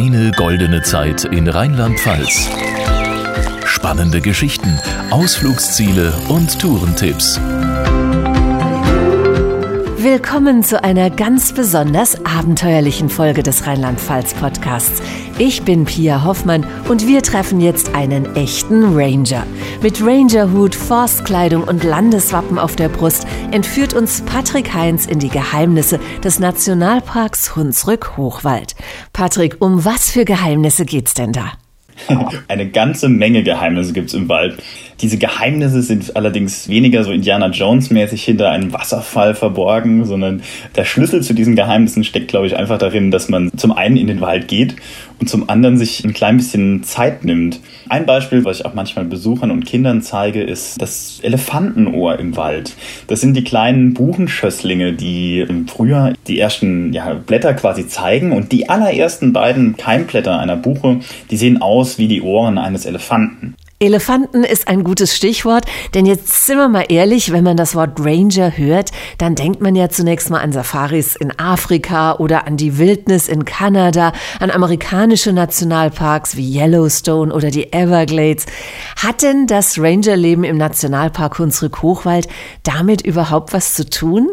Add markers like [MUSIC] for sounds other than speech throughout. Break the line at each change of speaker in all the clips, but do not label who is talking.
Deine goldene Zeit in Rheinland-Pfalz. Spannende Geschichten, Ausflugsziele und Tourentipps.
Willkommen zu einer ganz besonders abenteuerlichen Folge des Rheinland-Pfalz-Podcasts. Ich bin Pia Hoffmann und wir treffen jetzt einen echten Ranger. Mit Rangerhut, Forstkleidung und Landeswappen auf der Brust entführt uns Patrick Heinz in die Geheimnisse des Nationalparks Hunsrück-Hochwald. Patrick, um was für Geheimnisse geht's denn da? [LAUGHS]
Eine ganze Menge Geheimnisse gibt es im Wald. Diese Geheimnisse sind allerdings weniger so Indiana Jones-mäßig hinter einem Wasserfall verborgen, sondern der Schlüssel zu diesen Geheimnissen steckt, glaube ich, einfach darin, dass man zum einen in den Wald geht und zum anderen sich ein klein bisschen Zeit nimmt. Ein Beispiel, was ich auch manchmal Besuchern und Kindern zeige, ist das Elefantenohr im Wald. Das sind die kleinen Buchenschösslinge, die im Frühjahr die ersten ja, Blätter quasi zeigen und die allerersten beiden Keimblätter einer Buche, die sehen aus wie die Ohren eines Elefanten.
Elefanten ist ein gutes Stichwort, denn jetzt sind wir mal ehrlich, wenn man das Wort Ranger hört, dann denkt man ja zunächst mal an Safaris in Afrika oder an die Wildnis in Kanada, an amerikanische Nationalparks wie Yellowstone oder die Everglades. Hat denn das Rangerleben im Nationalpark Hunsrück-Hochwald damit überhaupt was zu tun?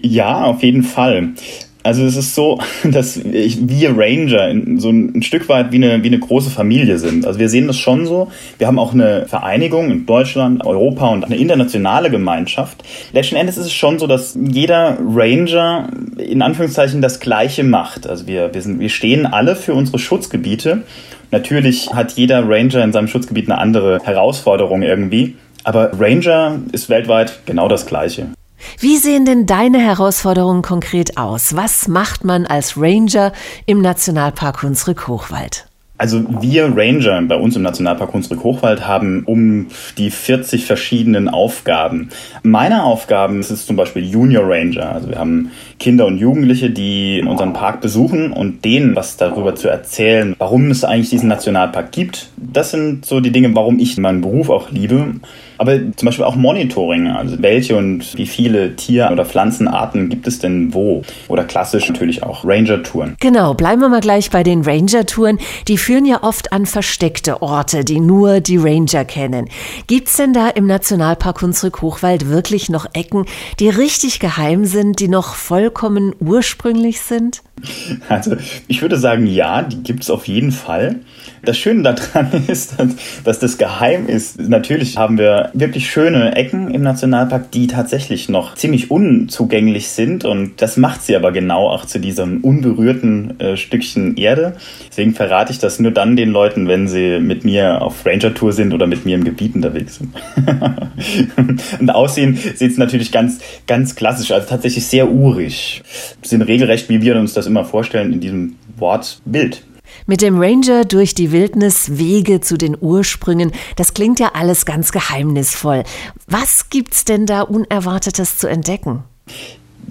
Ja, auf jeden Fall. Also es ist so, [LAUGHS] dass wir Ranger so ein Stück weit wie eine, wie eine große Familie sind. Also wir sehen das schon so. Wir haben auch eine Vereinigung in Deutschland, Europa und eine internationale Gemeinschaft. Letzten Endes ist es schon so, dass jeder Ranger in Anführungszeichen das Gleiche macht. Also wir, wir, sind, wir stehen alle für unsere Schutzgebiete. Natürlich hat jeder Ranger in seinem Schutzgebiet eine andere Herausforderung irgendwie. Aber Ranger ist weltweit genau das Gleiche.
Wie sehen denn deine Herausforderungen konkret aus? Was macht man als Ranger im Nationalpark Hunsrück-Hochwald?
Also wir Ranger bei uns im Nationalpark Hunsrück-Hochwald haben um die 40 verschiedenen Aufgaben. Meine Aufgaben ist es zum Beispiel Junior Ranger. Also wir haben Kinder und Jugendliche, die unseren Park besuchen und denen was darüber zu erzählen, warum es eigentlich diesen Nationalpark gibt. Das sind so die Dinge, warum ich meinen Beruf auch liebe. Aber zum Beispiel auch Monitoring, also welche und wie viele Tier- oder Pflanzenarten gibt es denn wo? Oder klassisch natürlich auch Ranger-Touren.
Genau, bleiben wir mal gleich bei den Ranger-Touren. Die führen ja oft an versteckte Orte, die nur die Ranger kennen. Gibt es denn da im Nationalpark Hunsrück-Hochwald wirklich noch Ecken, die richtig geheim sind, die noch vollkommen ursprünglich sind? [LAUGHS]
Also ich würde sagen, ja, die gibt es auf jeden Fall. Das Schöne daran [LAUGHS] ist, dass das geheim ist. Natürlich haben wir wirklich schöne Ecken im Nationalpark, die tatsächlich noch ziemlich unzugänglich sind. Und das macht sie aber genau auch zu diesem unberührten äh, Stückchen Erde. Deswegen verrate ich das nur dann den Leuten, wenn sie mit mir auf Ranger-Tour sind oder mit mir im Gebiet unterwegs sind. [LAUGHS] und aussehen sieht es natürlich ganz, ganz klassisch, also tatsächlich sehr urig. Sind regelrecht, wie wir uns das immer vorstellen, in diesem Wort Bild.
Mit dem Ranger durch die Wildnis Wege zu den Ursprüngen, das klingt ja alles ganz geheimnisvoll. Was gibt's denn da Unerwartetes zu entdecken?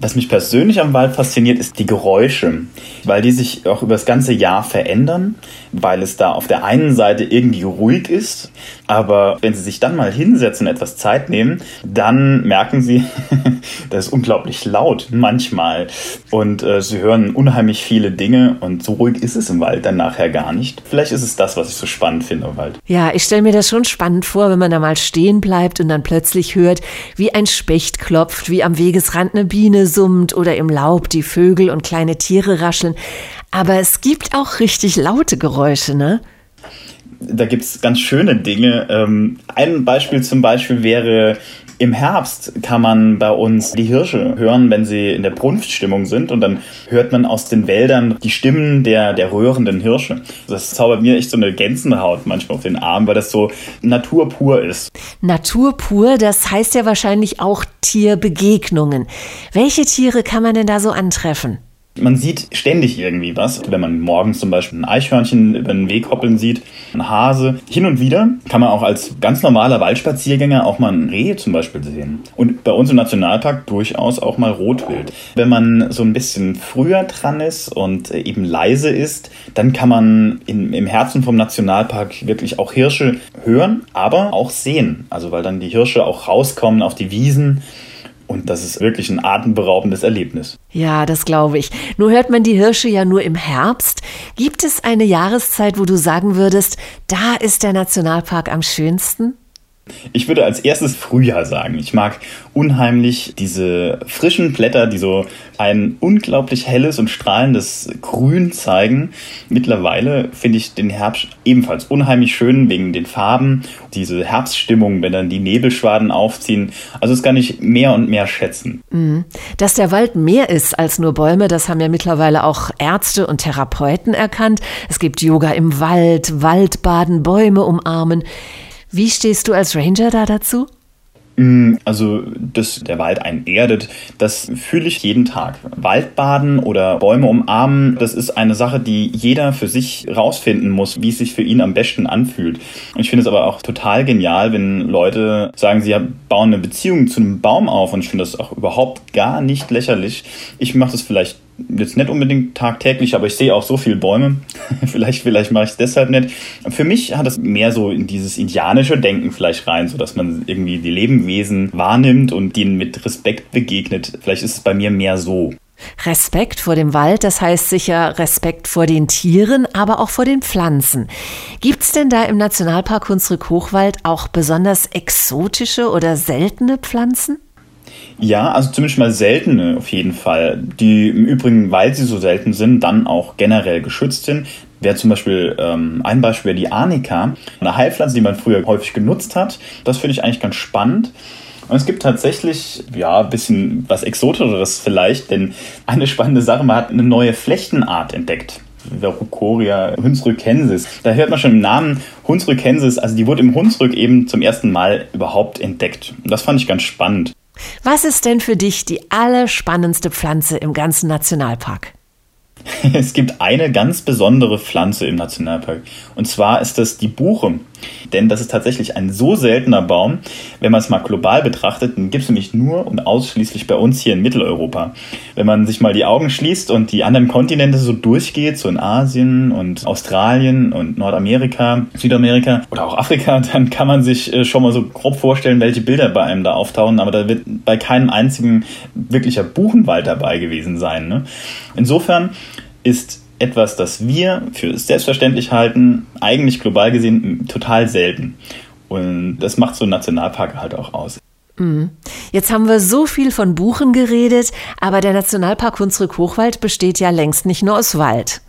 Was mich persönlich am Wald fasziniert, ist die Geräusche, weil die sich auch über das ganze Jahr verändern, weil es da auf der einen Seite irgendwie ruhig ist, aber wenn Sie sich dann mal hinsetzen und etwas Zeit nehmen, dann merken Sie, [LAUGHS] das ist unglaublich laut manchmal und äh, Sie hören unheimlich viele Dinge und so ruhig ist es im Wald dann nachher gar nicht. Vielleicht ist es das, was ich so spannend finde im Wald.
Ja, ich stelle mir das schon spannend vor, wenn man da mal stehen bleibt und dann plötzlich hört, wie ein Specht klopft, wie am Wegesrand eine Biene summt oder im Laub die Vögel und kleine Tiere rascheln. Aber es gibt auch richtig laute Geräusche, ne?
Da gibt es ganz schöne Dinge. Ähm, ein Beispiel zum Beispiel wäre im Herbst kann man bei uns die Hirsche hören, wenn sie in der Brunftstimmung sind und dann hört man aus den Wäldern die Stimmen der, der röhrenden Hirsche. Das zaubert mir echt so eine Gänsenhaut manchmal auf den Arm, weil das so naturpur ist.
Naturpur, das heißt ja wahrscheinlich auch Tierbegegnungen. Welche Tiere kann man denn da so antreffen?
Man sieht ständig irgendwie was. Wenn man morgens zum Beispiel ein Eichhörnchen über den Weg hoppeln sieht, ein Hase. Hin und wieder kann man auch als ganz normaler Waldspaziergänger auch mal ein Reh zum Beispiel sehen. Und bei uns im Nationalpark durchaus auch mal Rotwild. Wenn man so ein bisschen früher dran ist und eben leise ist, dann kann man in, im Herzen vom Nationalpark wirklich auch Hirsche hören, aber auch sehen. Also weil dann die Hirsche auch rauskommen auf die Wiesen Und das ist wirklich ein atemberaubendes Erlebnis.
Ja, das glaube ich. Nur hört man die Hirsche ja nur im Herbst. Gibt es eine Jahreszeit, wo du sagen würdest, da ist der Nationalpark am schönsten?
Ich würde als erstes Frühjahr sagen. Ich mag unheimlich diese frischen Blätter, die so ein unglaublich helles und strahlendes Grün zeigen. Mittlerweile finde ich den Herbst ebenfalls unheimlich schön wegen den Farben, diese Herbststimmung, wenn dann die Nebelschwaden aufziehen. Also das kann ich mehr und mehr schätzen.
Mhm. Dass der Wald mehr ist als nur Bäume, das haben ja mittlerweile auch Ärzte und Therapeuten erkannt. Es gibt Yoga im Wald, Waldbaden, Bäume umarmen. Wie stehst du als Ranger da dazu?
Mm, also, dass der Wald einen erdet, das fühle ich jeden Tag. Waldbaden oder Bäume umarmen, das ist eine Sache, die jeder für sich rausfinden muss, wie es sich für ihn am besten anfühlt. Und ich finde es aber auch total genial, wenn Leute sagen, sie bauen eine Beziehung zu einem Baum auf. Und ich finde das auch überhaupt gar nicht lächerlich. Ich mache das vielleicht jetzt nicht unbedingt tagtäglich, aber ich sehe auch so viele Bäume. [LAUGHS] vielleicht, vielleicht mache ich es deshalb nicht. Für mich hat es mehr so in dieses indianische Denken vielleicht rein, so dass man irgendwie die Lebewesen wahrnimmt und denen mit Respekt begegnet. Vielleicht ist es bei mir mehr so.
Respekt vor dem Wald, das heißt sicher Respekt vor den Tieren, aber auch vor den Pflanzen. Gibt es denn da im Nationalpark Hunsrück Hochwald auch besonders exotische oder seltene Pflanzen?
Ja, also zumindest mal seltene auf jeden Fall, die im Übrigen, weil sie so selten sind, dann auch generell geschützt sind. Wäre zum Beispiel ähm, ein Beispiel wäre die Arnika, eine Heilpflanze, die man früher häufig genutzt hat. Das finde ich eigentlich ganz spannend. Und es gibt tatsächlich, ja, ein bisschen was Exotischeres vielleicht, denn eine spannende Sache, man hat eine neue Flechtenart entdeckt. Verrucoria hunsrückensis. Da hört man schon im Namen Hunsrückensis, also die wurde im Hunsrück eben zum ersten Mal überhaupt entdeckt. Und das fand ich ganz spannend.
Was ist denn für dich die allerspannendste Pflanze im ganzen Nationalpark? [LAUGHS]
Es gibt eine ganz besondere Pflanze im Nationalpark. Und zwar ist das die Buche. Denn das ist tatsächlich ein so seltener Baum. Wenn man es mal global betrachtet, dann gibt es nämlich nur und ausschließlich bei uns hier in Mitteleuropa. Wenn man sich mal die Augen schließt und die anderen Kontinente so durchgeht, so in Asien und Australien und Nordamerika, Südamerika oder auch Afrika, [LAUGHS] dann kann man sich äh, schon mal so grob vorstellen, welche Bilder bei einem da auftauchen. Aber da wird bei keinem einzigen wirklicher Buchenwald dabei gewesen sein. Ne? Insofern ist etwas, das wir für selbstverständlich halten, eigentlich global gesehen total selten. Und das macht so ein Nationalpark halt auch aus.
Mhm. Jetzt haben wir so viel von Buchen geredet, aber der Nationalpark Hunsrück-Hochwald besteht ja längst nicht nur aus Wald.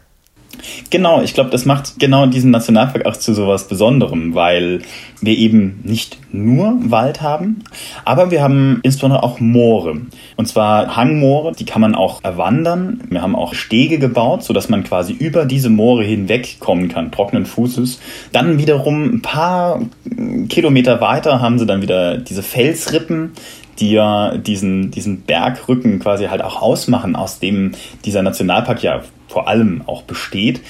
Genau, ich glaube, das macht genau diesen Nationalpark auch zu sowas Besonderem, weil wir eben nicht nur Wald haben, aber wir haben insbesondere auch Moore. Und zwar Hangmoore, die kann man auch erwandern. Wir haben auch Stege gebaut, sodass man quasi über diese Moore hinweg kommen kann, trockenen Fußes. Dann wiederum ein paar Kilometer weiter haben sie dann wieder diese Felsrippen, die ja diesen, diesen Bergrücken quasi halt auch ausmachen, aus dem dieser Nationalpark ja vor allem auch besteht.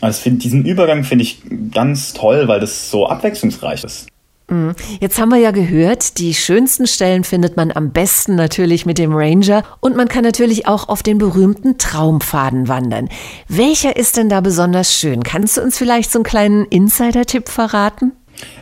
Also find, diesen Übergang finde ich ganz toll, weil das so abwechslungsreich ist.
Mhm. Jetzt haben wir ja gehört, die schönsten Stellen findet man am besten natürlich mit dem Ranger und man kann natürlich auch auf den berühmten Traumpfaden wandern. Welcher ist denn da besonders schön? Kannst du uns vielleicht so einen kleinen Insider-Tipp verraten?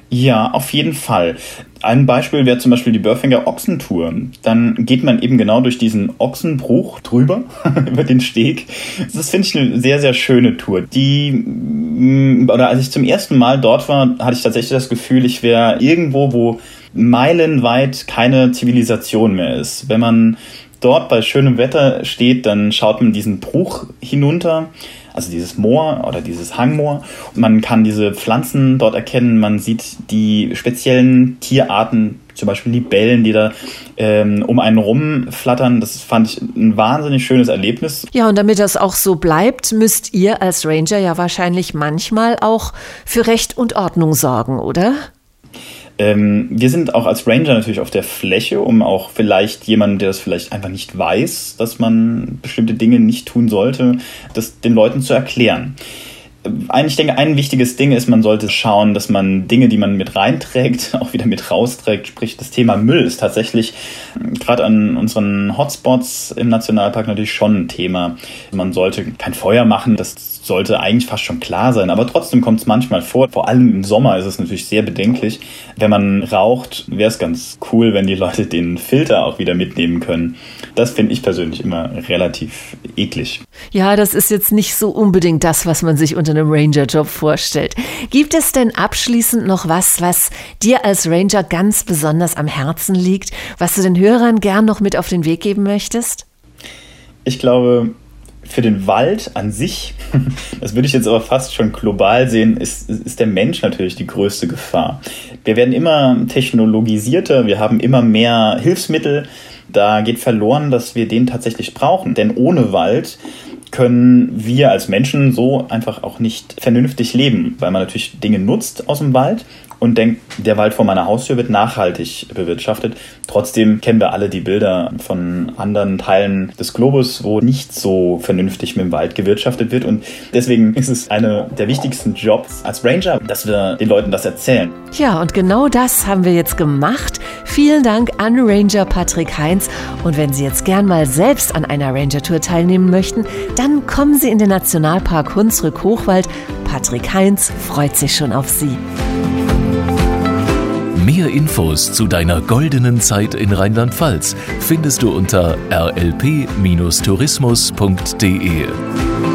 Ja, auf jeden Fall. Ein Beispiel wäre zum Beispiel die Börfinger Ochsentour. Dann geht man eben genau durch diesen Ochsenbruch drüber, [LAUGHS] über den Steg. Das finde ich eine sehr, sehr schöne Tour. Die, mm, oder als ich zum ersten Mal dort war, hatte ich tatsächlich das Gefühl, ich wäre irgendwo, wo meilenweit keine Zivilisation mehr ist. Wenn man dort bei schönem Wetter steht, dann schaut man diesen Bruch hinunter also dieses Moor oder dieses Hangmoor. Man kann diese Pflanzen dort erkennen, man sieht die speziellen Tierarten, zum Beispiel Libellen, die da ähm, um einen rumflattern. Das fand ich ein wahnsinnig schönes Erlebnis.
Ja, und damit das auch so bleibt, müsst ihr als Ranger ja wahrscheinlich manchmal auch für Recht und Ordnung sorgen, oder?
Ähm, wir sind auch als Ranger natürlich auf der Fläche, um auch vielleicht jemanden, der das vielleicht einfach nicht weiß, dass man bestimmte Dinge nicht tun sollte, das den Leuten zu erklären. Ich denke, ein wichtiges Ding ist, man sollte schauen, dass man Dinge, die man mit reinträgt, [LAUGHS] auch wieder mit rausträgt. Sprich, das Thema Müll ist tatsächlich gerade an unseren Hotspots im Nationalpark natürlich schon ein Thema. Man sollte kein Feuer machen, das sollte eigentlich fast schon klar sein. Aber trotzdem kommt es manchmal vor. Vor allem im Sommer ist es natürlich sehr bedenklich. Wenn man raucht, wäre es ganz cool, wenn die Leute den Filter auch wieder mitnehmen können. Das finde ich persönlich immer relativ eklig.
Ja, das ist jetzt nicht so unbedingt das, was man sich unter einem Ranger-Job vorstellt. Gibt es denn abschließend noch was, was dir als Ranger ganz besonders am Herzen liegt, was du den Hörern gern noch mit auf den Weg geben möchtest?
Ich glaube, für den Wald an sich, [LAUGHS] das würde ich jetzt aber fast schon global sehen, ist, ist der Mensch natürlich die größte Gefahr. Wir werden immer technologisierter, wir haben immer mehr Hilfsmittel. Da geht verloren, dass wir den tatsächlich brauchen. Denn ohne Wald können wir als Menschen so einfach auch nicht vernünftig leben, weil man natürlich Dinge nutzt aus dem Wald und denkt, der Wald vor meiner Haustür wird nachhaltig bewirtschaftet. Trotzdem kennen wir alle die Bilder von anderen Teilen des Globus, wo nicht so vernünftig mit dem Wald gewirtschaftet wird. Und deswegen ist es einer der wichtigsten Jobs als Ranger, dass wir den Leuten das erzählen.
Ja, und genau das haben wir jetzt gemacht. Vielen Dank an Ranger Patrick Heinz. Und wenn Sie jetzt gern mal selbst an einer Ranger-Tour teilnehmen möchten, dann kommen Sie in den Nationalpark Hunsrück-Hochwald. Patrick Heinz freut sich schon auf Sie.
Mehr Infos zu deiner goldenen Zeit in Rheinland-Pfalz findest du unter rlp-tourismus.de.